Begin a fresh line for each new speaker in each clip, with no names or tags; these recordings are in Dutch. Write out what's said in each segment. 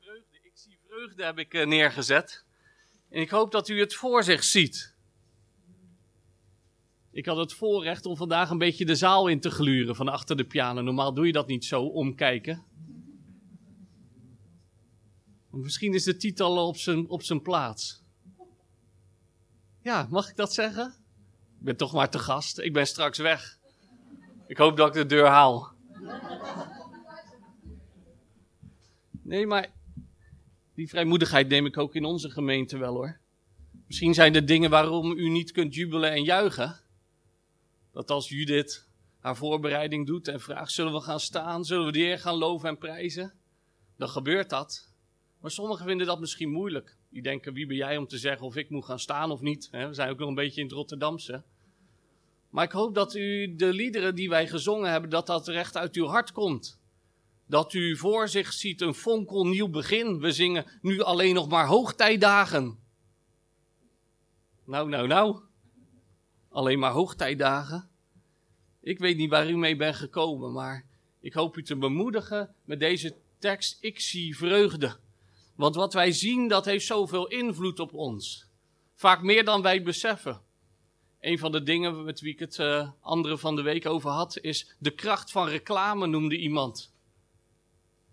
Vreugde, ik zie vreugde heb ik eh, neergezet. En ik hoop dat u het voor zich ziet. Ik had het voorrecht om vandaag een beetje de zaal in te gluren van achter de piano. Normaal doe je dat niet zo, omkijken. Misschien is de titel op zijn, op zijn plaats. Ja, mag ik dat zeggen? Ik ben toch maar te gast. Ik ben straks weg. Ik hoop dat ik de deur haal. Nee, maar die vrijmoedigheid neem ik ook in onze gemeente wel hoor. Misschien zijn er dingen waarom u niet kunt jubelen en juichen. Dat als Judith haar voorbereiding doet en vraagt: zullen we gaan staan? Zullen we de Heer gaan loven en prijzen? Dan gebeurt dat. Maar sommigen vinden dat misschien moeilijk. Die denken: wie ben jij om te zeggen of ik moet gaan staan of niet? We zijn ook nog een beetje in het Rotterdamse. Maar ik hoop dat u de liederen die wij gezongen hebben, dat dat recht uit uw hart komt. Dat u voor zich ziet een fonkelnieuw begin. We zingen nu alleen nog maar hoogtijdagen. Nou, nou, nou. Alleen maar hoogtijdagen. Ik weet niet waar u mee bent gekomen, maar ik hoop u te bemoedigen met deze tekst. Ik zie vreugde. Want wat wij zien, dat heeft zoveel invloed op ons. Vaak meer dan wij beseffen. Een van de dingen met wie ik het uh, andere van de week over had, is de kracht van reclame, noemde iemand.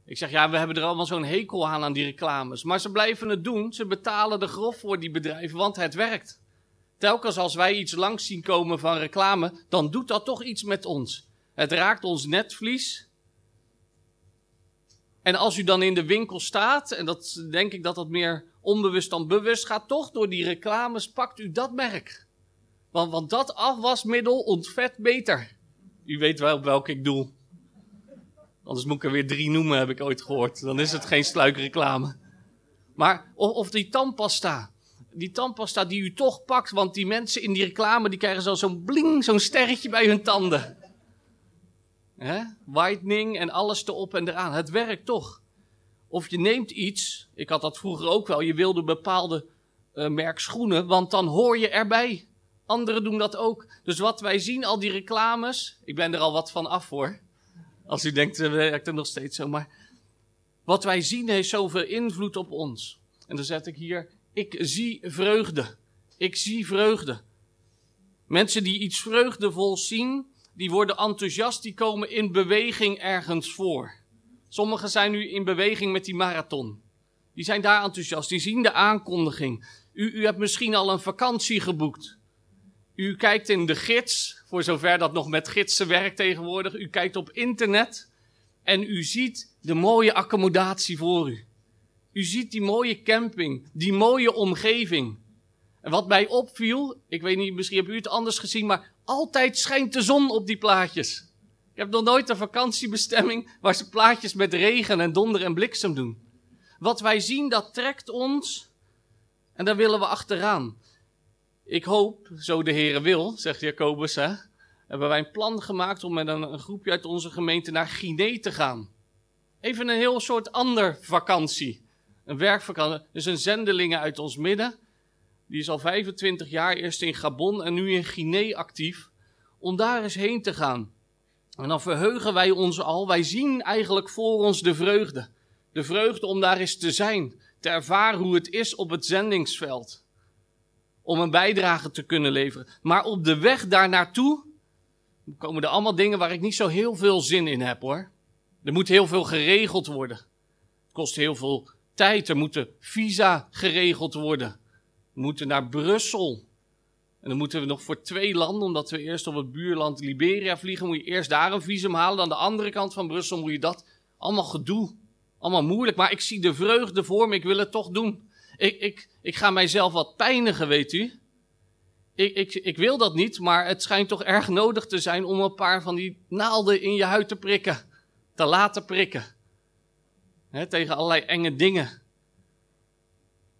Ik zeg, ja, we hebben er allemaal zo'n hekel aan aan die reclames. Maar ze blijven het doen. Ze betalen de grof voor die bedrijven, want het werkt. Telkens als wij iets langs zien komen van reclame, dan doet dat toch iets met ons. Het raakt ons netvlies. En als u dan in de winkel staat, en dat denk ik dat dat meer onbewust dan bewust gaat, toch door die reclames pakt u dat merk. Want, want dat afwasmiddel ontvet beter. U weet wel op welk ik doel. Anders moet ik er weer drie noemen, heb ik ooit gehoord. Dan is het geen sluikreclame. Maar of, of die tandpasta. Die tandpasta die u toch pakt, want die mensen in die reclame die krijgen zo zo'n bling, zo'n sterretje bij hun tanden. Hè? Whitening en alles erop en eraan. Het werkt toch. Of je neemt iets, ik had dat vroeger ook wel, je wilde bepaalde uh, merk schoenen, want dan hoor je erbij. Anderen doen dat ook. Dus wat wij zien, al die reclames, ik ben er al wat van af hoor. Als u denkt, dat werkt het nog steeds zo. Maar wat wij zien heeft zoveel invloed op ons. En dan zet ik hier, ik zie vreugde. Ik zie vreugde. Mensen die iets vreugdevol zien, die worden enthousiast, die komen in beweging ergens voor. Sommigen zijn nu in beweging met die marathon. Die zijn daar enthousiast, die zien de aankondiging. U, u hebt misschien al een vakantie geboekt. U kijkt in de gids, voor zover dat nog met gidsen werkt tegenwoordig. U kijkt op internet en u ziet de mooie accommodatie voor u. U ziet die mooie camping, die mooie omgeving. En wat mij opviel, ik weet niet, misschien hebt u het anders gezien, maar altijd schijnt de zon op die plaatjes. Ik heb nog nooit een vakantiebestemming waar ze plaatjes met regen en donder en bliksem doen. Wat wij zien, dat trekt ons en daar willen we achteraan. Ik hoop, zo de Heere wil, zegt Jacobus, hè, hebben wij een plan gemaakt om met een, een groepje uit onze gemeente naar Guinea te gaan. Even een heel soort ander vakantie. Een werkvakantie. Dus een zendelingen uit ons midden. Die is al 25 jaar eerst in Gabon en nu in Guinea actief. Om daar eens heen te gaan. En dan verheugen wij ons al. Wij zien eigenlijk voor ons de vreugde. De vreugde om daar eens te zijn. Te ervaren hoe het is op het zendingsveld om een bijdrage te kunnen leveren. Maar op de weg daar naartoe komen er allemaal dingen waar ik niet zo heel veel zin in heb hoor. Er moet heel veel geregeld worden. Het kost heel veel tijd. Er moeten visa geregeld worden. We moeten naar Brussel. En dan moeten we nog voor twee landen, omdat we eerst op het buurland Liberia vliegen, moet je eerst daar een visum halen. Aan de andere kant van Brussel moet je dat. Allemaal gedoe. Allemaal moeilijk. Maar ik zie de vreugde voor me. Ik wil het toch doen. Ik, ik, ik ga mijzelf wat pijnigen, weet u. Ik, ik, ik wil dat niet, maar het schijnt toch erg nodig te zijn om een paar van die naalden in je huid te prikken. Te laten prikken. tegen allerlei enge dingen.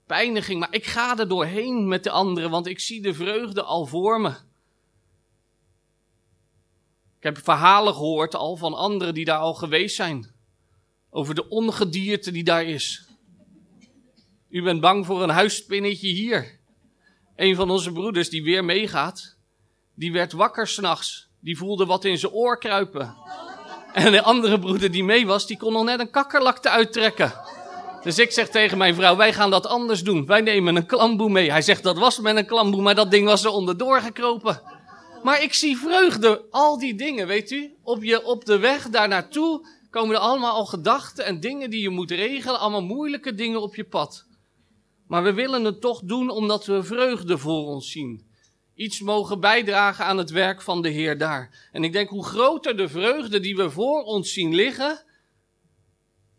Pijniging, maar ik ga er doorheen met de anderen, want ik zie de vreugde al voor me. Ik heb verhalen gehoord al van anderen die daar al geweest zijn. Over de ongedierte die daar is. U bent bang voor een huisspinnetje hier. Een van onze broeders die weer meegaat, die werd wakker s'nachts. Die voelde wat in zijn oor kruipen. En de andere broeder die mee was, die kon nog net een kakkerlakte uittrekken. Dus ik zeg tegen mijn vrouw, wij gaan dat anders doen. Wij nemen een klamboe mee. Hij zegt, dat was met een klamboe, maar dat ding was er onderdoor gekropen. Maar ik zie vreugde, al die dingen, weet u. Op, je, op de weg daar naartoe komen er allemaal al gedachten en dingen die je moet regelen. Allemaal moeilijke dingen op je pad. Maar we willen het toch doen omdat we vreugde voor ons zien. Iets mogen bijdragen aan het werk van de Heer daar. En ik denk, hoe groter de vreugde die we voor ons zien liggen,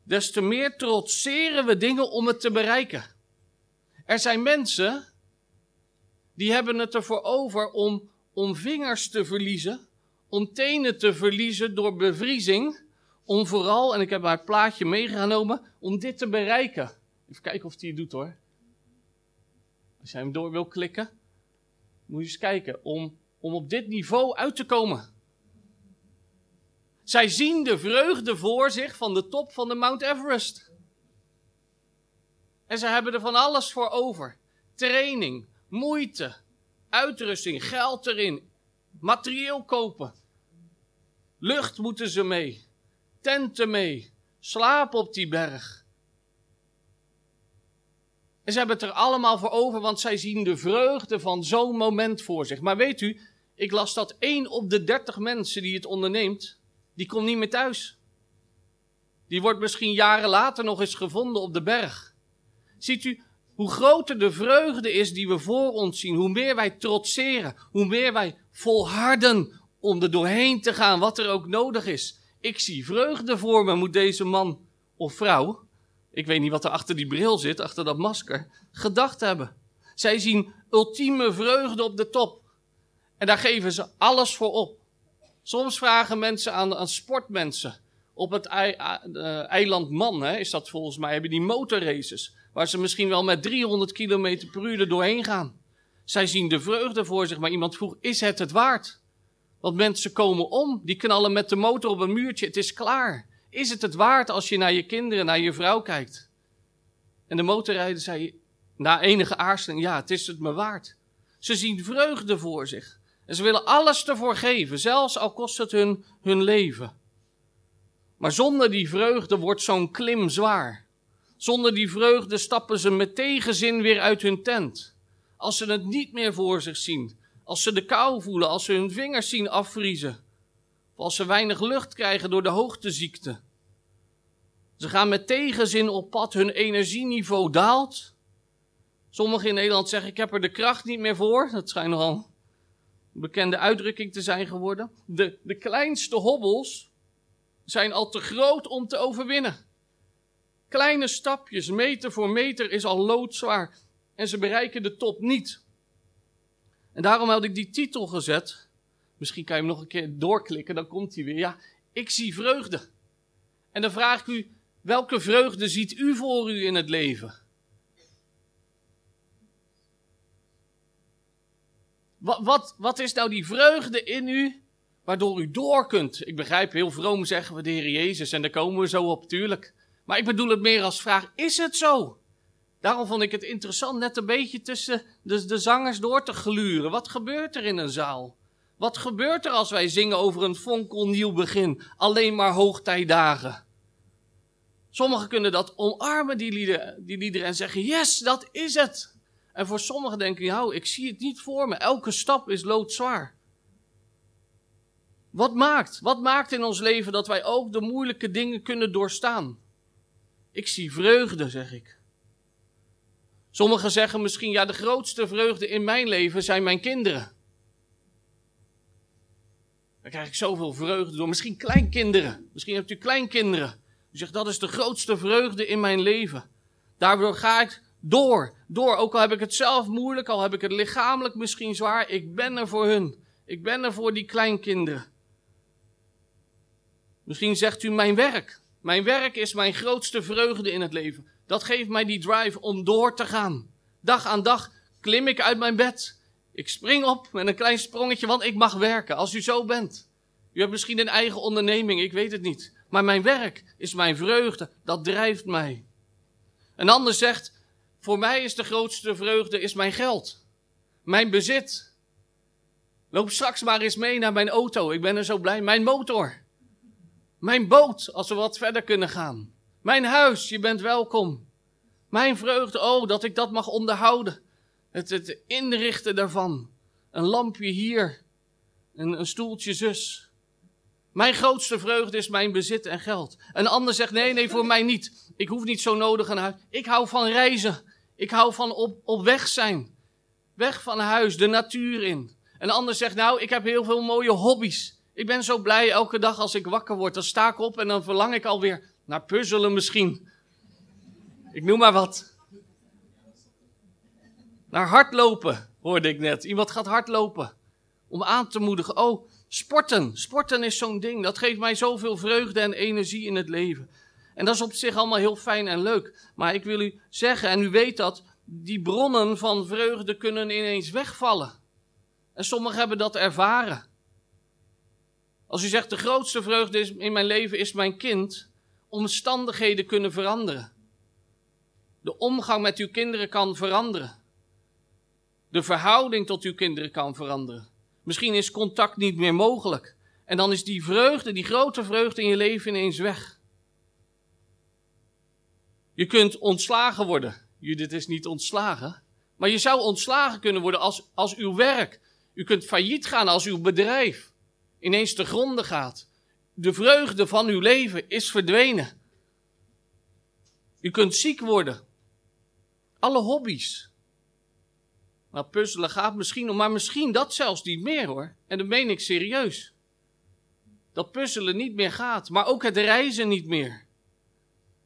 des te meer trotseren we dingen om het te bereiken. Er zijn mensen die hebben het ervoor over om, om vingers te verliezen, om tenen te verliezen door bevriezing, om vooral, en ik heb haar plaatje meegenomen, om dit te bereiken. Even kijken of hij het doet hoor. Als jij hem door wil klikken, moet je eens kijken, om, om op dit niveau uit te komen. Zij zien de vreugde voor zich van de top van de Mount Everest. En ze hebben er van alles voor over. Training, moeite, uitrusting, geld erin, materieel kopen. Lucht moeten ze mee, tenten mee, slapen op die berg. En ze hebben het er allemaal voor over, want zij zien de vreugde van zo'n moment voor zich. Maar weet u, ik las dat één op de dertig mensen die het onderneemt, die komt niet meer thuis. Die wordt misschien jaren later nog eens gevonden op de berg. Ziet u, hoe groter de vreugde is die we voor ons zien, hoe meer wij trotseren, hoe meer wij volharden om er doorheen te gaan, wat er ook nodig is. Ik zie vreugde voor me, moet deze man of vrouw, ik weet niet wat er achter die bril zit, achter dat masker, gedacht hebben. Zij zien ultieme vreugde op de top. En daar geven ze alles voor op. Soms vragen mensen aan, aan sportmensen. Op het eh, eiland Man hè, is dat volgens mij, hebben die motorraces. Waar ze misschien wel met 300 km per uur er doorheen gaan. Zij zien de vreugde voor zich, maar iemand vroeg, is het het waard? Want mensen komen om, die knallen met de motor op een muurtje, het is klaar. Is het het waard als je naar je kinderen, naar je vrouw kijkt? En de motorrijder zei, na enige aarzeling, ja, het is het me waard. Ze zien vreugde voor zich. En ze willen alles ervoor geven, zelfs al kost het hun hun leven. Maar zonder die vreugde wordt zo'n klim zwaar. Zonder die vreugde stappen ze met tegenzin weer uit hun tent. Als ze het niet meer voor zich zien, als ze de kou voelen, als ze hun vingers zien afvriezen, of als ze weinig lucht krijgen door de hoogteziekte. Ze gaan met tegenzin op pad, hun energieniveau daalt. Sommigen in Nederland zeggen: Ik heb er de kracht niet meer voor. Dat schijnt nogal bekende uitdrukking te zijn geworden. De, de kleinste hobbels zijn al te groot om te overwinnen. Kleine stapjes, meter voor meter, is al loodzwaar. En ze bereiken de top niet. En daarom had ik die titel gezet. Misschien kan je hem nog een keer doorklikken, dan komt hij weer. Ja, ik zie vreugde. En dan vraag ik u, welke vreugde ziet u voor u in het leven? Wat, wat, wat is nou die vreugde in u, waardoor u door kunt? Ik begrijp, heel vroom zeggen we de Heer Jezus en daar komen we zo op, tuurlijk. Maar ik bedoel het meer als vraag, is het zo? Daarom vond ik het interessant net een beetje tussen de, de zangers door te gluren. Wat gebeurt er in een zaal? Wat gebeurt er als wij zingen over een fonkelnieuw begin? Alleen maar hoogtijdagen. Sommigen kunnen dat omarmen, die liederen, die liederen, en zeggen: Yes, dat is het. En voor sommigen denken, nou, ik zie het niet voor me. Elke stap is loodzwaar. Wat maakt? Wat maakt in ons leven dat wij ook de moeilijke dingen kunnen doorstaan? Ik zie vreugde, zeg ik. Sommigen zeggen misschien, ja, de grootste vreugde in mijn leven zijn mijn kinderen. Daar krijg ik zoveel vreugde door. Misschien kleinkinderen. Misschien hebt u kleinkinderen. U zegt, dat is de grootste vreugde in mijn leven. Daardoor ga ik door, door. Ook al heb ik het zelf moeilijk, al heb ik het lichamelijk misschien zwaar, ik ben er voor hun. Ik ben er voor die kleinkinderen. Misschien zegt u mijn werk. Mijn werk is mijn grootste vreugde in het leven. Dat geeft mij die drive om door te gaan. Dag aan dag klim ik uit mijn bed. Ik spring op met een klein sprongetje, want ik mag werken. Als u zo bent. U hebt misschien een eigen onderneming, ik weet het niet. Maar mijn werk is mijn vreugde. Dat drijft mij. Een ander zegt: voor mij is de grootste vreugde is mijn geld. Mijn bezit. Loop straks maar eens mee naar mijn auto. Ik ben er zo blij. Mijn motor. Mijn boot, als we wat verder kunnen gaan. Mijn huis, je bent welkom. Mijn vreugde, oh, dat ik dat mag onderhouden. Het, het inrichten daarvan. Een lampje hier, een, een stoeltje zus. Mijn grootste vreugde is mijn bezit en geld. Een ander zegt, nee, nee, voor mij niet. Ik hoef niet zo nodig een huis. Ik hou van reizen. Ik hou van op, op weg zijn. Weg van huis, de natuur in. Een ander zegt, nou, ik heb heel veel mooie hobby's. Ik ben zo blij elke dag als ik wakker word. Dan sta ik op en dan verlang ik alweer naar puzzelen misschien. Ik noem maar wat. Naar hardlopen, hoorde ik net. Iemand gaat hardlopen. Om aan te moedigen. Oh, sporten. Sporten is zo'n ding. Dat geeft mij zoveel vreugde en energie in het leven. En dat is op zich allemaal heel fijn en leuk. Maar ik wil u zeggen, en u weet dat, die bronnen van vreugde kunnen ineens wegvallen. En sommigen hebben dat ervaren. Als u zegt, de grootste vreugde is, in mijn leven is mijn kind, omstandigheden kunnen veranderen. De omgang met uw kinderen kan veranderen. De verhouding tot uw kinderen kan veranderen. Misschien is contact niet meer mogelijk. En dan is die vreugde, die grote vreugde in je leven ineens weg. Je kunt ontslagen worden. Judith is niet ontslagen. Maar je zou ontslagen kunnen worden als, als uw werk. U kunt failliet gaan als uw bedrijf ineens te gronden gaat. De vreugde van uw leven is verdwenen. U kunt ziek worden. Alle hobby's. Nou, puzzelen gaat misschien om, maar misschien dat zelfs niet meer hoor. En dat meen ik serieus. Dat puzzelen niet meer gaat, maar ook het reizen niet meer.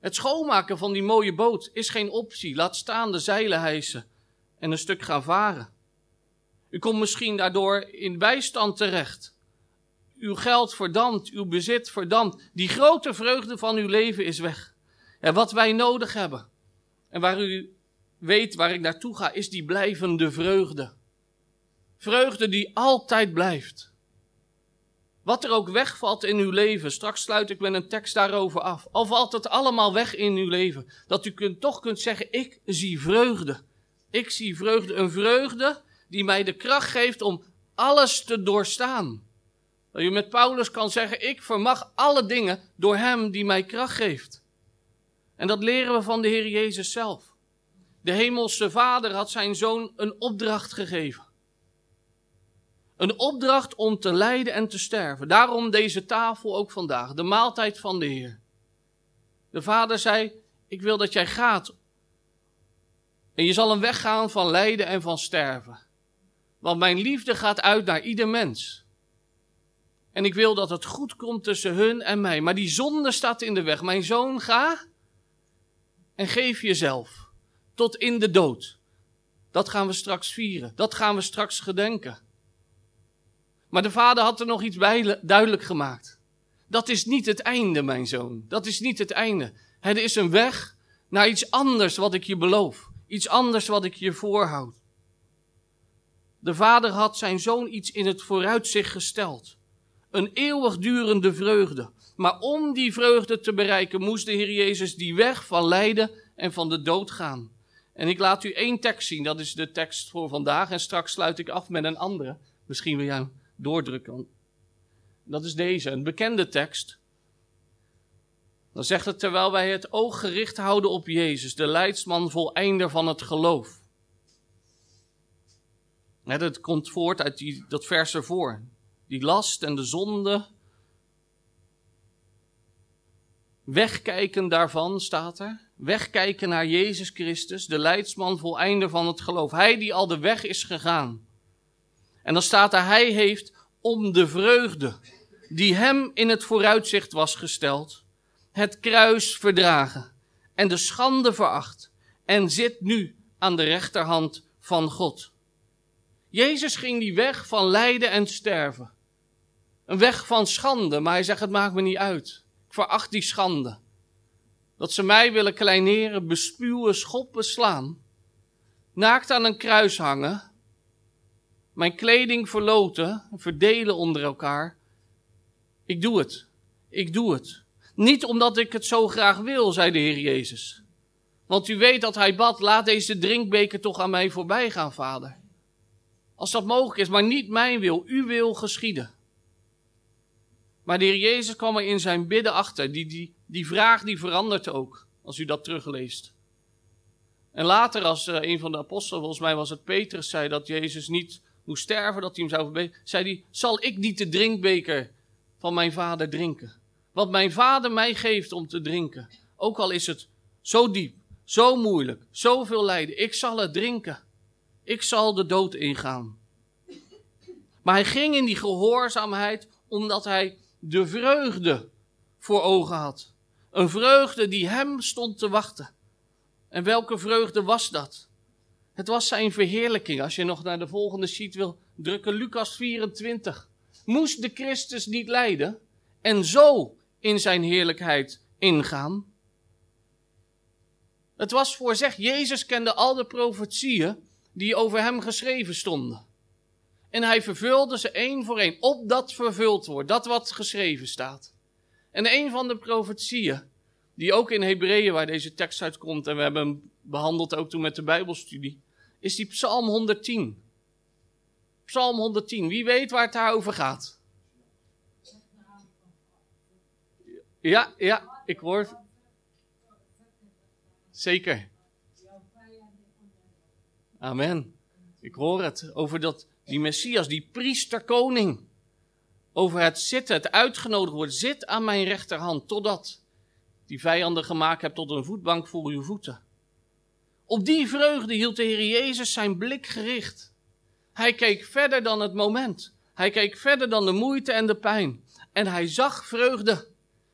Het schoonmaken van die mooie boot is geen optie. Laat staan de zeilen hijsen en een stuk gaan varen. U komt misschien daardoor in bijstand terecht. Uw geld verdampt, uw bezit verdampt. Die grote vreugde van uw leven is weg. En wat wij nodig hebben, en waar u weet waar ik naartoe ga, is die blijvende vreugde. Vreugde die altijd blijft. Wat er ook wegvalt in uw leven, straks sluit ik met een tekst daarover af. Al valt het allemaal weg in uw leven, dat u kunt, toch kunt zeggen, ik zie vreugde. Ik zie vreugde, een vreugde die mij de kracht geeft om alles te doorstaan. Dat je met Paulus kan zeggen, ik vermag alle dingen door hem die mij kracht geeft. En dat leren we van de Heer Jezus zelf. De hemelse vader had zijn zoon een opdracht gegeven. Een opdracht om te lijden en te sterven. Daarom deze tafel ook vandaag, de maaltijd van de Heer. De vader zei, ik wil dat jij gaat. En je zal een weg gaan van lijden en van sterven. Want mijn liefde gaat uit naar ieder mens. En ik wil dat het goed komt tussen hun en mij. Maar die zonde staat in de weg. Mijn zoon, ga en geef jezelf tot in de dood. Dat gaan we straks vieren. Dat gaan we straks gedenken. Maar de vader had er nog iets bij duidelijk gemaakt. Dat is niet het einde, mijn zoon. Dat is niet het einde. Het is een weg naar iets anders wat ik je beloof. Iets anders wat ik je voorhoud. De vader had zijn zoon iets in het vooruitzicht gesteld. Een eeuwigdurende vreugde. Maar om die vreugde te bereiken moest de Heer Jezus die weg van lijden en van de dood gaan. En ik laat u één tekst zien, dat is de tekst voor vandaag. En straks sluit ik af met een andere. Misschien wil jij doordrukken. Dat is deze, een bekende tekst. Dan zegt het terwijl wij het oog gericht houden op Jezus, de leidsman voleinder van het geloof. Het komt voort uit die, dat vers ervoor. Die last en de zonde. Wegkijken daarvan staat er. Wegkijken naar Jezus Christus, de leidsman voleinde van het geloof. Hij die al de weg is gegaan. En dan staat er, hij heeft om de vreugde die hem in het vooruitzicht was gesteld, het kruis verdragen en de schande veracht en zit nu aan de rechterhand van God. Jezus ging die weg van lijden en sterven. Een weg van schande, maar hij zegt: Het maakt me niet uit. Ik veracht die schande. Dat ze mij willen kleineren, bespuwen, schoppen, slaan. Naakt aan een kruis hangen. Mijn kleding verloten, verdelen onder elkaar. Ik doe het. Ik doe het. Niet omdat ik het zo graag wil, zei de Heer Jezus. Want u weet dat hij bad, laat deze drinkbeker toch aan mij voorbij gaan, vader. Als dat mogelijk is, maar niet mijn wil, uw wil geschieden. Maar de Heer Jezus kwam er in zijn bidden achter. Die, die, die vraag die verandert ook, als u dat terugleest. En later, als uh, een van de apostelen, volgens mij was het Petrus, zei dat Jezus niet moest sterven, dat hij hem zou verbeteren, zei hij, zal ik niet de drinkbeker van mijn vader drinken? Wat mijn vader mij geeft om te drinken, ook al is het zo diep, zo moeilijk, zoveel lijden, ik zal het drinken. Ik zal de dood ingaan. Maar hij ging in die gehoorzaamheid omdat hij de vreugde voor ogen had. Een vreugde die hem stond te wachten. En welke vreugde was dat? Het was zijn verheerlijking. Als je nog naar de volgende sheet wil drukken, Lucas 24. Moest de Christus niet lijden en zo in zijn heerlijkheid ingaan? Het was voor zeg, Jezus kende al de profetieën die over hem geschreven stonden. En hij vervulde ze één voor één, opdat vervuld wordt, dat wat geschreven staat. En een van de profetieën, die ook in Hebreeën, waar deze tekst uitkomt, en we hebben hem behandeld ook toen met de Bijbelstudie, is die Psalm 110. Psalm 110, wie weet waar het daarover gaat? Ja, ja, ik hoor. Zeker. Amen. Ik hoor het over dat, die Messias, die priesterkoning. Over het zitten, het uitgenodigd worden. Zit aan mijn rechterhand, totdat die vijanden gemaakt hebt tot een voetbank voor uw voeten. Op die vreugde hield de Heer Jezus zijn blik gericht. Hij keek verder dan het moment. Hij keek verder dan de moeite en de pijn. En hij zag vreugde.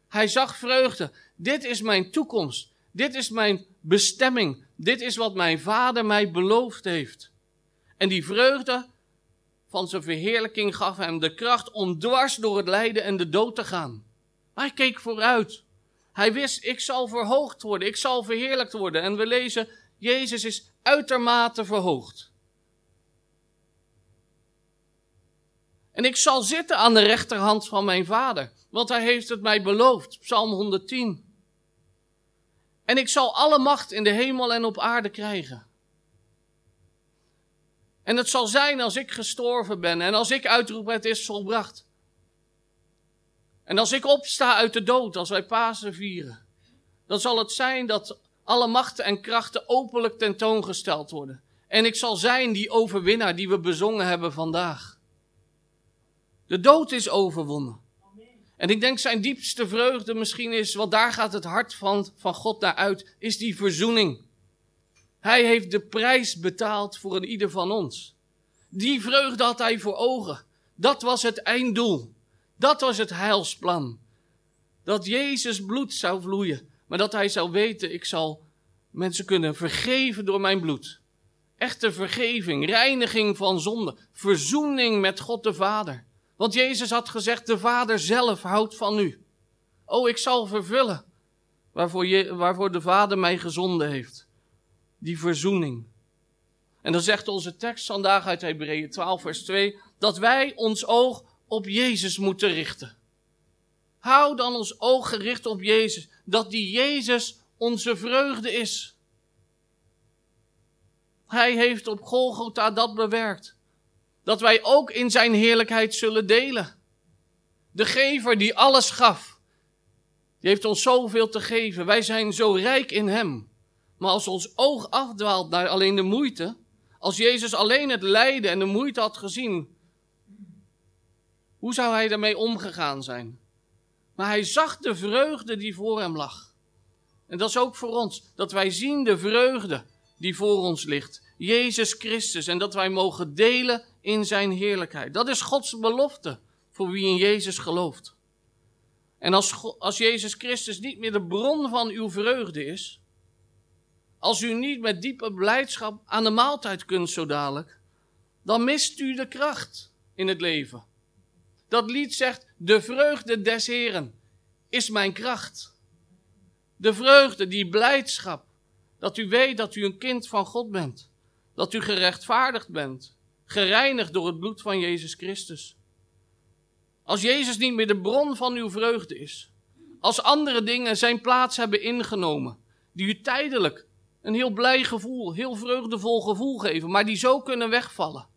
Hij zag vreugde. Dit is mijn toekomst. Dit is mijn bestemming. Dit is wat mijn vader mij beloofd heeft. En die vreugde van zijn verheerlijking gaf hem de kracht om dwars door het lijden en de dood te gaan. Hij keek vooruit. Hij wist, ik zal verhoogd worden, ik zal verheerlijkt worden. En we lezen, Jezus is uitermate verhoogd. En ik zal zitten aan de rechterhand van mijn vader, want hij heeft het mij beloofd. Psalm 110. En ik zal alle macht in de hemel en op aarde krijgen. En het zal zijn als ik gestorven ben en als ik uitroep het is volbracht. En als ik opsta uit de dood, als wij Pasen vieren, dan zal het zijn dat alle machten en krachten openlijk tentoongesteld worden. En ik zal zijn die overwinnaar die we bezongen hebben vandaag. De dood is overwonnen. En ik denk zijn diepste vreugde misschien is, want daar gaat het hart van, van God naar uit, is die verzoening. Hij heeft de prijs betaald voor een ieder van ons. Die vreugde had hij voor ogen. Dat was het einddoel. Dat was het heilsplan. Dat Jezus bloed zou vloeien, maar dat hij zou weten, ik zal mensen kunnen vergeven door mijn bloed. Echte vergeving, reiniging van zonde, verzoening met God de Vader. Want Jezus had gezegd, de Vader zelf houdt van u. Oh, ik zal vervullen waarvoor, je, waarvoor de Vader mij gezonden heeft. Die verzoening. En dan zegt onze tekst vandaag uit Hebreeën 12, vers 2, dat wij ons oog op Jezus moeten richten. Hou dan ons oog gericht op Jezus, dat die Jezus onze vreugde is. Hij heeft op Golgotha dat bewerkt dat wij ook in zijn heerlijkheid zullen delen. De gever die alles gaf, die heeft ons zoveel te geven. Wij zijn zo rijk in hem. Maar als ons oog afdwaalt naar alleen de moeite, als Jezus alleen het lijden en de moeite had gezien, hoe zou hij daarmee omgegaan zijn? Maar hij zag de vreugde die voor hem lag. En dat is ook voor ons, dat wij zien de vreugde die voor ons ligt. Jezus Christus. En dat wij mogen delen in zijn heerlijkheid. Dat is Gods belofte voor wie in Jezus gelooft. En als, als Jezus Christus niet meer de bron van uw vreugde is, als u niet met diepe blijdschap aan de maaltijd kunt zo dadelijk, dan mist u de kracht in het leven. Dat lied zegt, de vreugde des Heren is mijn kracht. De vreugde, die blijdschap, dat u weet dat u een kind van God bent, dat u gerechtvaardigd bent, gereinigd door het bloed van Jezus Christus. Als Jezus niet meer de bron van uw vreugde is, als andere dingen zijn plaats hebben ingenomen, die u tijdelijk een heel blij gevoel, heel vreugdevol gevoel geven, maar die zo kunnen wegvallen.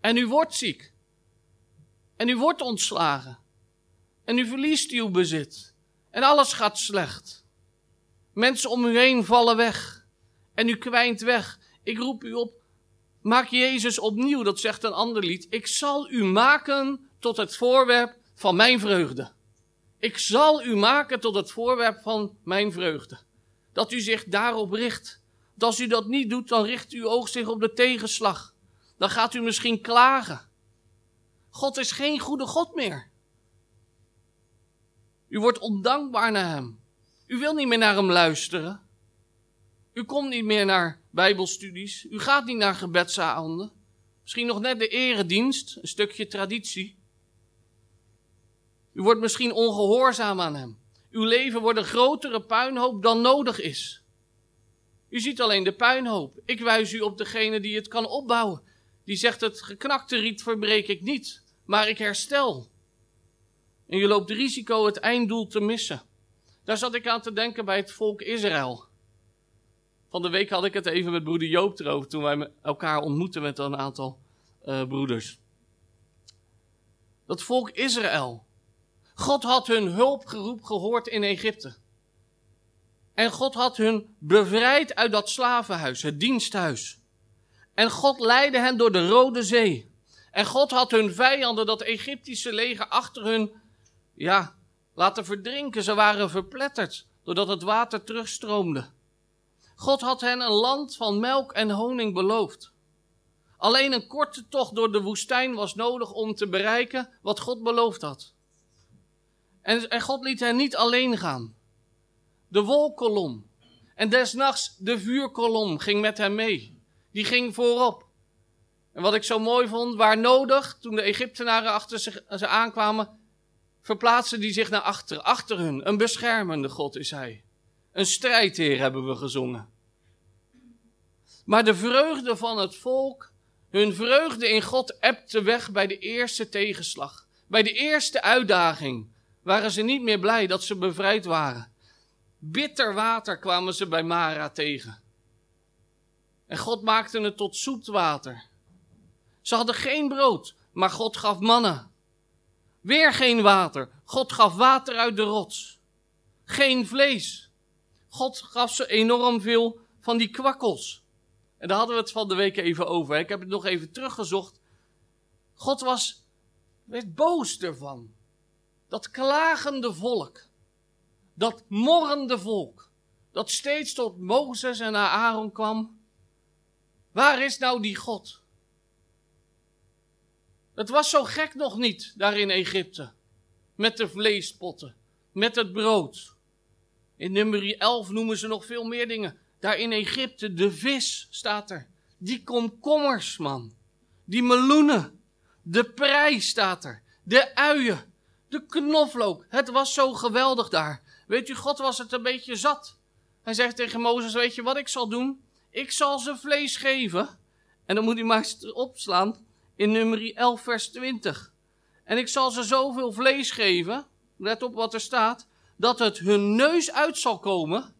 En u wordt ziek. En u wordt ontslagen. En u verliest uw bezit. En alles gaat slecht. Mensen om u heen vallen weg. En u kwijnt weg. Ik roep u op, maak Jezus opnieuw, dat zegt een ander lied. Ik zal u maken tot het voorwerp van mijn vreugde. Ik zal u maken tot het voorwerp van mijn vreugde. Dat u zich daarop richt. Dat als u dat niet doet, dan richt uw oog zich op de tegenslag. Dan gaat u misschien klagen. God is geen goede God meer. U wordt ondankbaar naar Hem. U wil niet meer naar Hem luisteren. U komt niet meer naar Bijbelstudies. U gaat niet naar gebedsavonden. Misschien nog net de eredienst, een stukje traditie. U wordt misschien ongehoorzaam aan Hem. Uw leven wordt een grotere puinhoop dan nodig is. U ziet alleen de puinhoop. Ik wijs u op degene die het kan opbouwen. Die zegt: Het geknakte riet verbreek ik niet, maar ik herstel. En je loopt risico het einddoel te missen. Daar zat ik aan te denken bij het volk Israël. Van de week had ik het even met broeder Joop erover toen wij elkaar ontmoetten met een aantal uh, broeders. Dat volk Israël. God had hun hulpgeroep gehoord in Egypte. En God had hun bevrijd uit dat slavenhuis, het diensthuis. En God leidde hen door de Rode Zee. En God had hun vijanden, dat Egyptische leger, achter hun, ja, laten verdrinken. Ze waren verpletterd, doordat het water terugstroomde. God had hen een land van melk en honing beloofd. Alleen een korte tocht door de woestijn was nodig om te bereiken wat God beloofd had. En, God liet hen niet alleen gaan. De wolkolom en desnachts de vuurkolom ging met hem mee. Die ging voorop. En wat ik zo mooi vond, waar nodig, toen de Egyptenaren achter zich, ze aankwamen, verplaatsten die zich naar achter, achter hun. Een beschermende God is hij. Een strijdheer hebben we gezongen. Maar de vreugde van het volk, hun vreugde in God ebte weg bij de eerste tegenslag. Bij de eerste uitdaging waren ze niet meer blij dat ze bevrijd waren. Bitter water kwamen ze bij Mara tegen. En God maakte het tot zoet water. Ze hadden geen brood, maar God gaf mannen. Weer geen water. God gaf water uit de rots. Geen vlees. God gaf ze enorm veel van die kwakkels. En daar hadden we het van de week even over. Ik heb het nog even teruggezocht. God was, werd boos ervan. Dat klagende volk. Dat morrende volk. Dat steeds tot Mozes en naar Aaron kwam. Waar is nou die God? Het was zo gek nog niet daar in Egypte. Met de vleespotten. Met het brood. In nummer 11 noemen ze nog veel meer dingen. Daar in Egypte, de vis staat er. Die komkommers, man. Die meloenen. De prei staat er. De uien. De knoflook. Het was zo geweldig daar. Weet u, God was het een beetje zat. Hij zegt tegen Mozes, weet je wat ik zal doen? Ik zal ze vlees geven. En dan moet u maar opslaan in nummer 11 vers 20. En ik zal ze zoveel vlees geven, let op wat er staat, dat het hun neus uit zal komen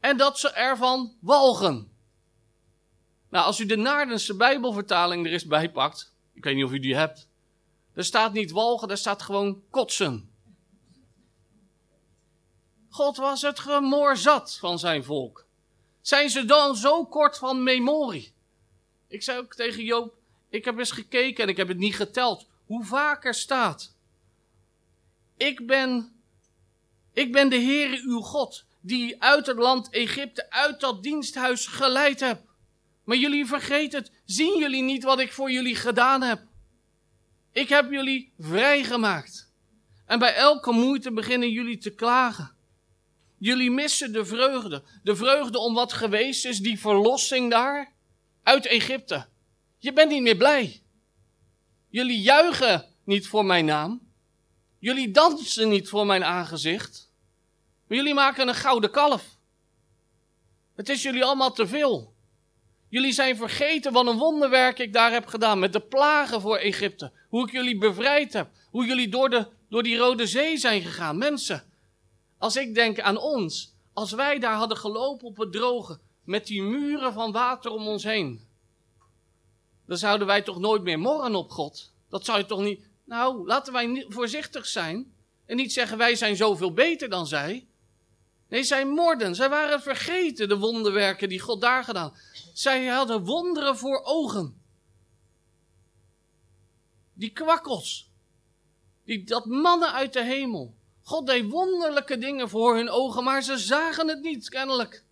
en dat ze ervan walgen. Nou, als u de Naardense Bijbelvertaling er eens bij pakt, ik weet niet of u die hebt, er staat niet walgen, daar staat gewoon kotsen. God was het gemoor zat van zijn volk. Zijn ze dan zo kort van memorie? Ik zei ook tegen Joop, ik heb eens gekeken en ik heb het niet geteld, hoe vaak er staat. Ik ben, ik ben de Heere uw God, die uit het land Egypte, uit dat diensthuis geleid heb. Maar jullie vergeten het. Zien jullie niet wat ik voor jullie gedaan heb? Ik heb jullie vrijgemaakt. En bij elke moeite beginnen jullie te klagen. Jullie missen de vreugde. De vreugde om wat geweest is, die verlossing daar uit Egypte. Je bent niet meer blij. Jullie juichen niet voor mijn naam. Jullie dansen niet voor mijn aangezicht. Jullie maken een gouden kalf. Het is jullie allemaal te veel. Jullie zijn vergeten wat een wonderwerk ik daar heb gedaan met de plagen voor Egypte. Hoe ik jullie bevrijd heb. Hoe jullie door, de, door die Rode Zee zijn gegaan. Mensen, als ik denk aan ons, als wij daar hadden gelopen op het droge, met die muren van water om ons heen, dan zouden wij toch nooit meer morren op God. Dat zou je toch niet, Nou, laten wij voorzichtig zijn en niet zeggen wij zijn zoveel beter dan zij. Nee, zij morden. Zij waren vergeten, de wonderwerken die God daar gedaan. Zij hadden wonderen voor ogen. Die kwakkels. Die, dat mannen uit de hemel. God deed wonderlijke dingen voor hun ogen, maar ze zagen het niet, kennelijk.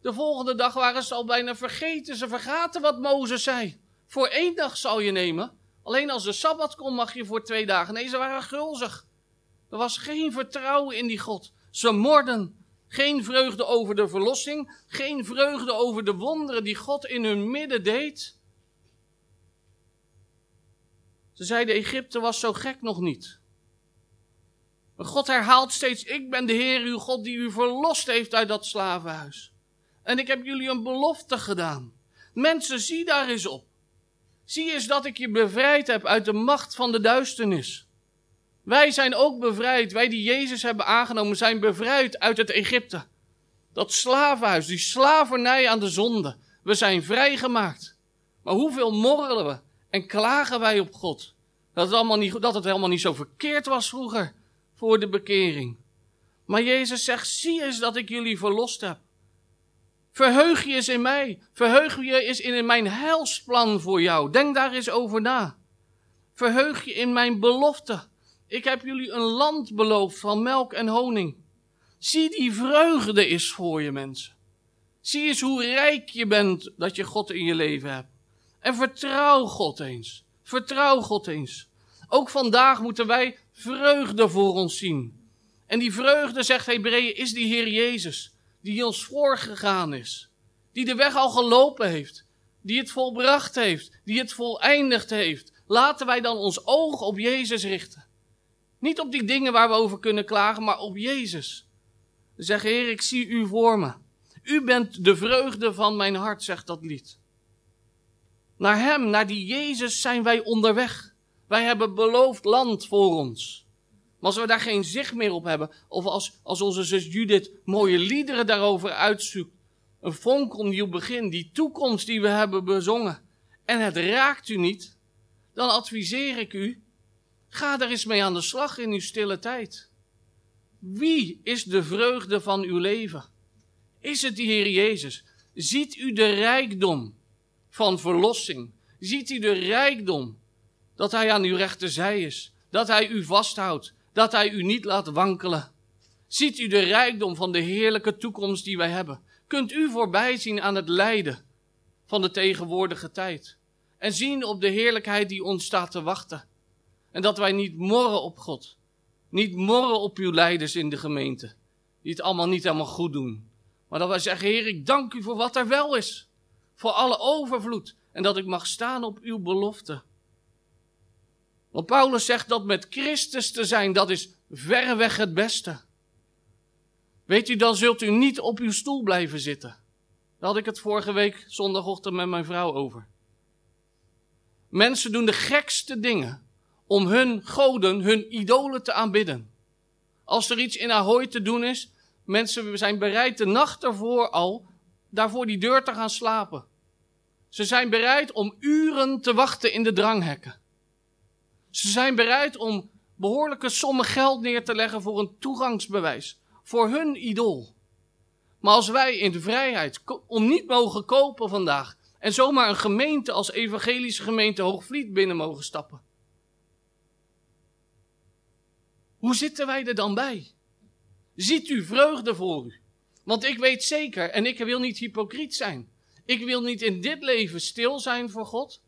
De volgende dag waren ze al bijna vergeten. Ze vergaten wat Mozes zei. Voor één dag zal je nemen. Alleen als de Sabbat komt mag je voor twee dagen. Nee, ze waren gulzig. Er was geen vertrouwen in die God. Ze morden. Geen vreugde over de verlossing. Geen vreugde over de wonderen die God in hun midden deed. Ze zeiden: Egypte was zo gek nog niet. Maar God herhaalt steeds: Ik ben de Heer, uw God, die u verlost heeft uit dat slavenhuis. En ik heb jullie een belofte gedaan. Mensen, zie daar eens op. Zie eens dat ik je bevrijd heb uit de macht van de duisternis. Wij zijn ook bevrijd. Wij die Jezus hebben aangenomen, zijn bevrijd uit het Egypte. Dat slavenhuis, die slavernij aan de zonde. We zijn vrijgemaakt. Maar hoeveel morrelen we en klagen wij op God? Dat het, allemaal niet, dat het helemaal niet zo verkeerd was vroeger voor de bekering. Maar Jezus zegt: zie eens dat ik jullie verlost heb. Verheug je eens in mij. Verheug je eens in mijn heilsplan voor jou. Denk daar eens over na. Verheug je in mijn belofte. Ik heb jullie een land beloofd van melk en honing. Zie die vreugde is voor je mensen. Zie eens hoe rijk je bent dat je God in je leven hebt. En vertrouw God eens. Vertrouw God eens. Ook vandaag moeten wij vreugde voor ons zien. En die vreugde, zegt Hebreeën, is die Heer Jezus die ons voorgegaan is, die de weg al gelopen heeft, die het volbracht heeft, die het voleindigd heeft. Laten wij dan ons oog op Jezus richten. Niet op die dingen waar we over kunnen klagen, maar op Jezus. Zeg, Heer, ik zie u voor me. U bent de vreugde van mijn hart, zegt dat lied. Naar Hem, naar die Jezus zijn wij onderweg. Wij hebben beloofd land voor ons. Maar als we daar geen zicht meer op hebben, of als, als onze zus Judith mooie liederen daarover uitzoekt, een fonkelnieuw begin, die toekomst die we hebben bezongen, en het raakt u niet, dan adviseer ik u, ga er eens mee aan de slag in uw stille tijd. Wie is de vreugde van uw leven? Is het de Heer Jezus? Ziet u de rijkdom van verlossing? Ziet u de rijkdom dat Hij aan uw rechterzij is? Dat Hij u vasthoudt? dat Hij u niet laat wankelen. Ziet u de rijkdom van de heerlijke toekomst die wij hebben? Kunt u voorbij zien aan het lijden van de tegenwoordige tijd? En zien op de heerlijkheid die ons staat te wachten? En dat wij niet morren op God. Niet morren op uw leiders in de gemeente. Die het allemaal niet helemaal goed doen. Maar dat wij zeggen, Heer, ik dank u voor wat er wel is. Voor alle overvloed. En dat ik mag staan op uw belofte. Want Paulus zegt dat met Christus te zijn, dat is verreweg het beste. Weet u, dan zult u niet op uw stoel blijven zitten. Daar had ik het vorige week zondagochtend met mijn vrouw over. Mensen doen de gekste dingen om hun goden, hun idolen te aanbidden. Als er iets in Ahoy te doen is, mensen zijn bereid de nacht ervoor al daarvoor die deur te gaan slapen. Ze zijn bereid om uren te wachten in de dranghekken. Ze zijn bereid om behoorlijke sommen geld neer te leggen voor een toegangsbewijs. Voor hun idool. Maar als wij in de vrijheid om niet mogen kopen vandaag. En zomaar een gemeente als evangelische gemeente Hoogvliet binnen mogen stappen. Hoe zitten wij er dan bij? Ziet u vreugde voor u? Want ik weet zeker, en ik wil niet hypocriet zijn. Ik wil niet in dit leven stil zijn voor God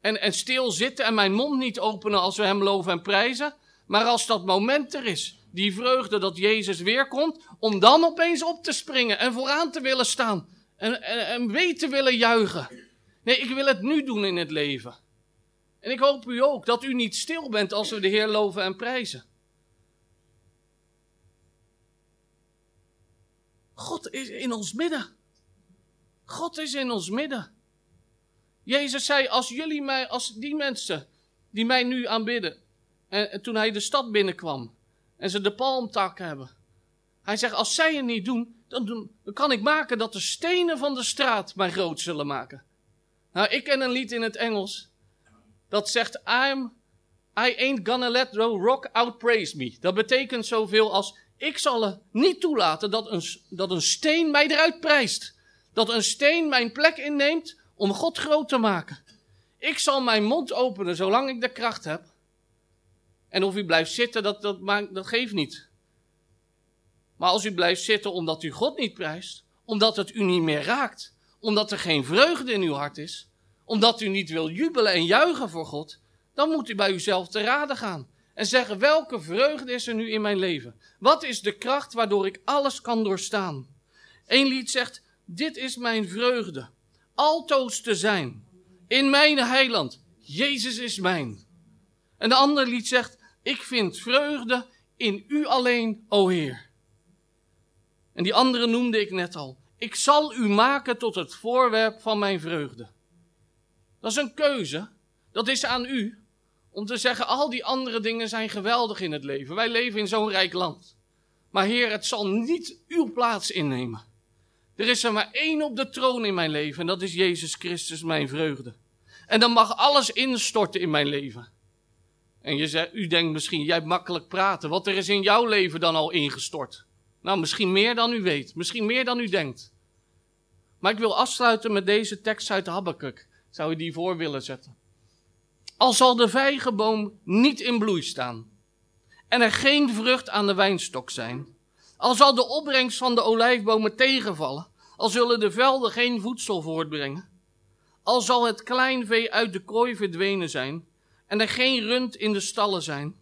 en, en stil zitten en mijn mond niet openen als we hem loven en prijzen. Maar als dat moment er is, die vreugde dat Jezus weer komt, om dan opeens op te springen en vooraan te willen staan en, en, en mee te willen juichen. Nee, ik wil het nu doen in het leven. En ik hoop u ook dat u niet stil bent als we de Heer loven en prijzen. God is in ons midden. God is in ons midden. Jezus zei, als jullie mij, als die mensen die mij nu aanbidden, en, toen hij de stad binnenkwam en ze de palmtak hebben. Hij zegt, als zij het niet doen dan, doen, dan kan ik maken dat de stenen van de straat mij groot zullen maken. Nou, ik ken een lied in het Engels dat zegt, I'm, I ain't gonna let the rock outpraise me. Dat betekent zoveel als, ik zal niet toelaten dat een, dat een steen mij eruit prijst. Dat een steen mijn plek inneemt om God groot te maken. Ik zal mijn mond openen zolang ik de kracht heb. En of u blijft zitten, dat, dat, maakt, dat geeft niet. Maar als u blijft zitten omdat u God niet prijst, omdat het u niet meer raakt, omdat er geen vreugde in uw hart is, omdat u niet wil jubelen en juichen voor God, dan moet u bij uzelf te raden gaan en zeggen: welke vreugde is er nu in mijn leven? Wat is de kracht waardoor ik alles kan doorstaan? Eén lied zegt: Dit is mijn vreugde, altoos te zijn, in mijn heiland, Jezus is mijn. En de andere lied zegt: Ik vind vreugde in u alleen, o Heer. En die andere noemde ik net al. Ik zal u maken tot het voorwerp van mijn vreugde. Dat is een keuze. Dat is aan u. Om te zeggen, al die andere dingen zijn geweldig in het leven. Wij leven in zo'n rijk land. Maar Heer, het zal niet uw plaats innemen. Er is er maar één op de troon in mijn leven. En dat is Jezus Christus, mijn vreugde. En dan mag alles instorten in mijn leven. En je zegt, u denkt misschien, jij makkelijk praten. Wat er is in jouw leven dan al ingestort? Nou, misschien meer dan u weet. Misschien meer dan u denkt. Maar ik wil afsluiten met deze tekst uit Habakkuk. Zou je die voor willen zetten? Al zal de vijgenboom niet in bloei staan en er geen vrucht aan de wijnstok zijn, al zal de opbrengst van de olijfbomen tegenvallen, al zullen de velden geen voedsel voortbrengen, al zal het kleinvee uit de kooi verdwenen zijn en er geen rund in de stallen zijn.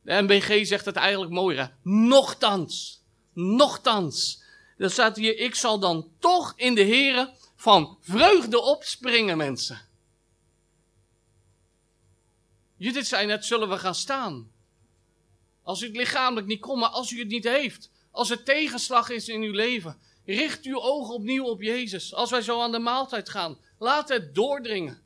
De MBG zegt het eigenlijk mooier. Nochtans, nochtans. Dan staat hier, ik zal dan toch in de heren van vreugde opspringen, mensen. Judith zei net, zullen we gaan staan? Als u het lichamelijk niet kon, maar als u het niet heeft. Als er tegenslag is in uw leven. Richt uw ogen opnieuw op Jezus. Als wij zo aan de maaltijd gaan. Laat het doordringen.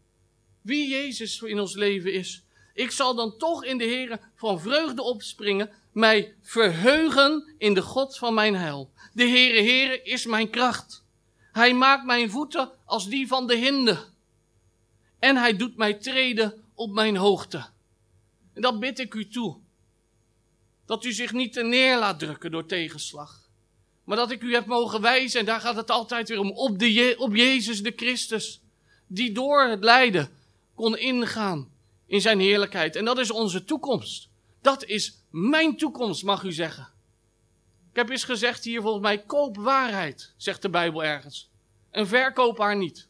Wie Jezus in ons leven is. Ik zal dan toch in de Heer van vreugde opspringen. Mij verheugen in de God van mijn heil. De Heere Heere is mijn kracht. Hij maakt mijn voeten als die van de hinde. En hij doet mij treden op mijn hoogte. En dat bid ik u toe. Dat u zich niet neer laat drukken door tegenslag. Maar dat ik u heb mogen wijzen, en daar gaat het altijd weer om, op, de op Jezus de Christus. Die door het lijden kon ingaan in zijn heerlijkheid. En dat is onze toekomst. Dat is mijn toekomst, mag u zeggen. Ik heb eens gezegd hier volgens mij, koop waarheid, zegt de Bijbel ergens. En verkoop haar niet.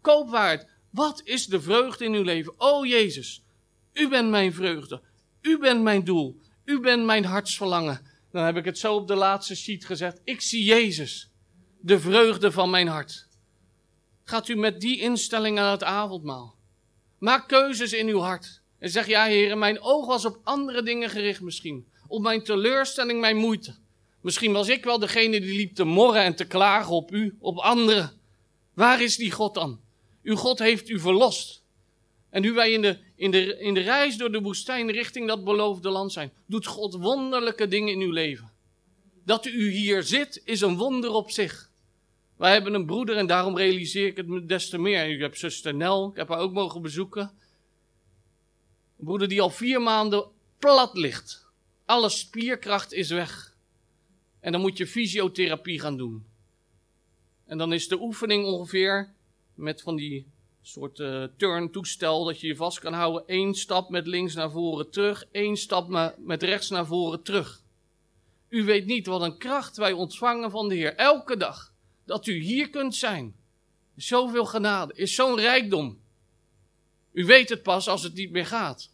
Koop waarheid. Wat is de vreugde in uw leven? O Jezus, u bent mijn vreugde. U bent mijn doel. U bent mijn hartsverlangen. Dan heb ik het zo op de laatste sheet gezegd. Ik zie Jezus, de vreugde van mijn hart. Gaat u met die instelling aan het avondmaal. Maak keuzes in uw hart. En zeg, ja heren, mijn oog was op andere dingen gericht misschien. Op mijn teleurstelling, mijn moeite. Misschien was ik wel degene die liep te morren en te klagen op u, op anderen. Waar is die God dan? Uw God heeft u verlost. En nu wij in de, in, de, in de reis door de woestijn richting dat beloofde land zijn, doet God wonderlijke dingen in uw leven. Dat u hier zit, is een wonder op zich. Wij hebben een broeder en daarom realiseer ik het me des te meer. U hebt zuster Nel, ik heb haar ook mogen bezoeken. Een broeder die al vier maanden plat ligt. Alle spierkracht is weg. En dan moet je fysiotherapie gaan doen. En dan is de oefening ongeveer met van die soort uh, turntoestel dat je je vast kan houden. Eén stap met links naar voren terug, één stap met rechts naar voren terug. U weet niet wat een kracht wij ontvangen van de Heer elke dag. Dat u hier kunt zijn. Zoveel genade, is zo'n rijkdom. U weet het pas als het niet meer gaat.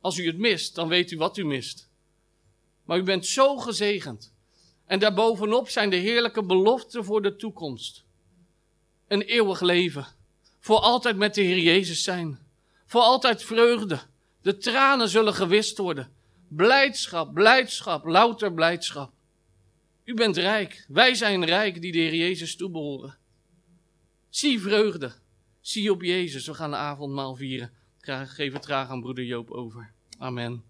Als u het mist, dan weet u wat u mist. Maar u bent zo gezegend. En daarbovenop zijn de heerlijke beloften voor de toekomst een eeuwig leven. Voor altijd met de Heer Jezus zijn. Voor altijd vreugde. De tranen zullen gewist worden. Blijdschap, blijdschap, louter blijdschap. U bent rijk. Wij zijn rijk die de Heer Jezus toebehoren. Zie vreugde. Zie op Jezus. We gaan de avondmaal vieren. Geef het graag aan broeder Joop over. Amen.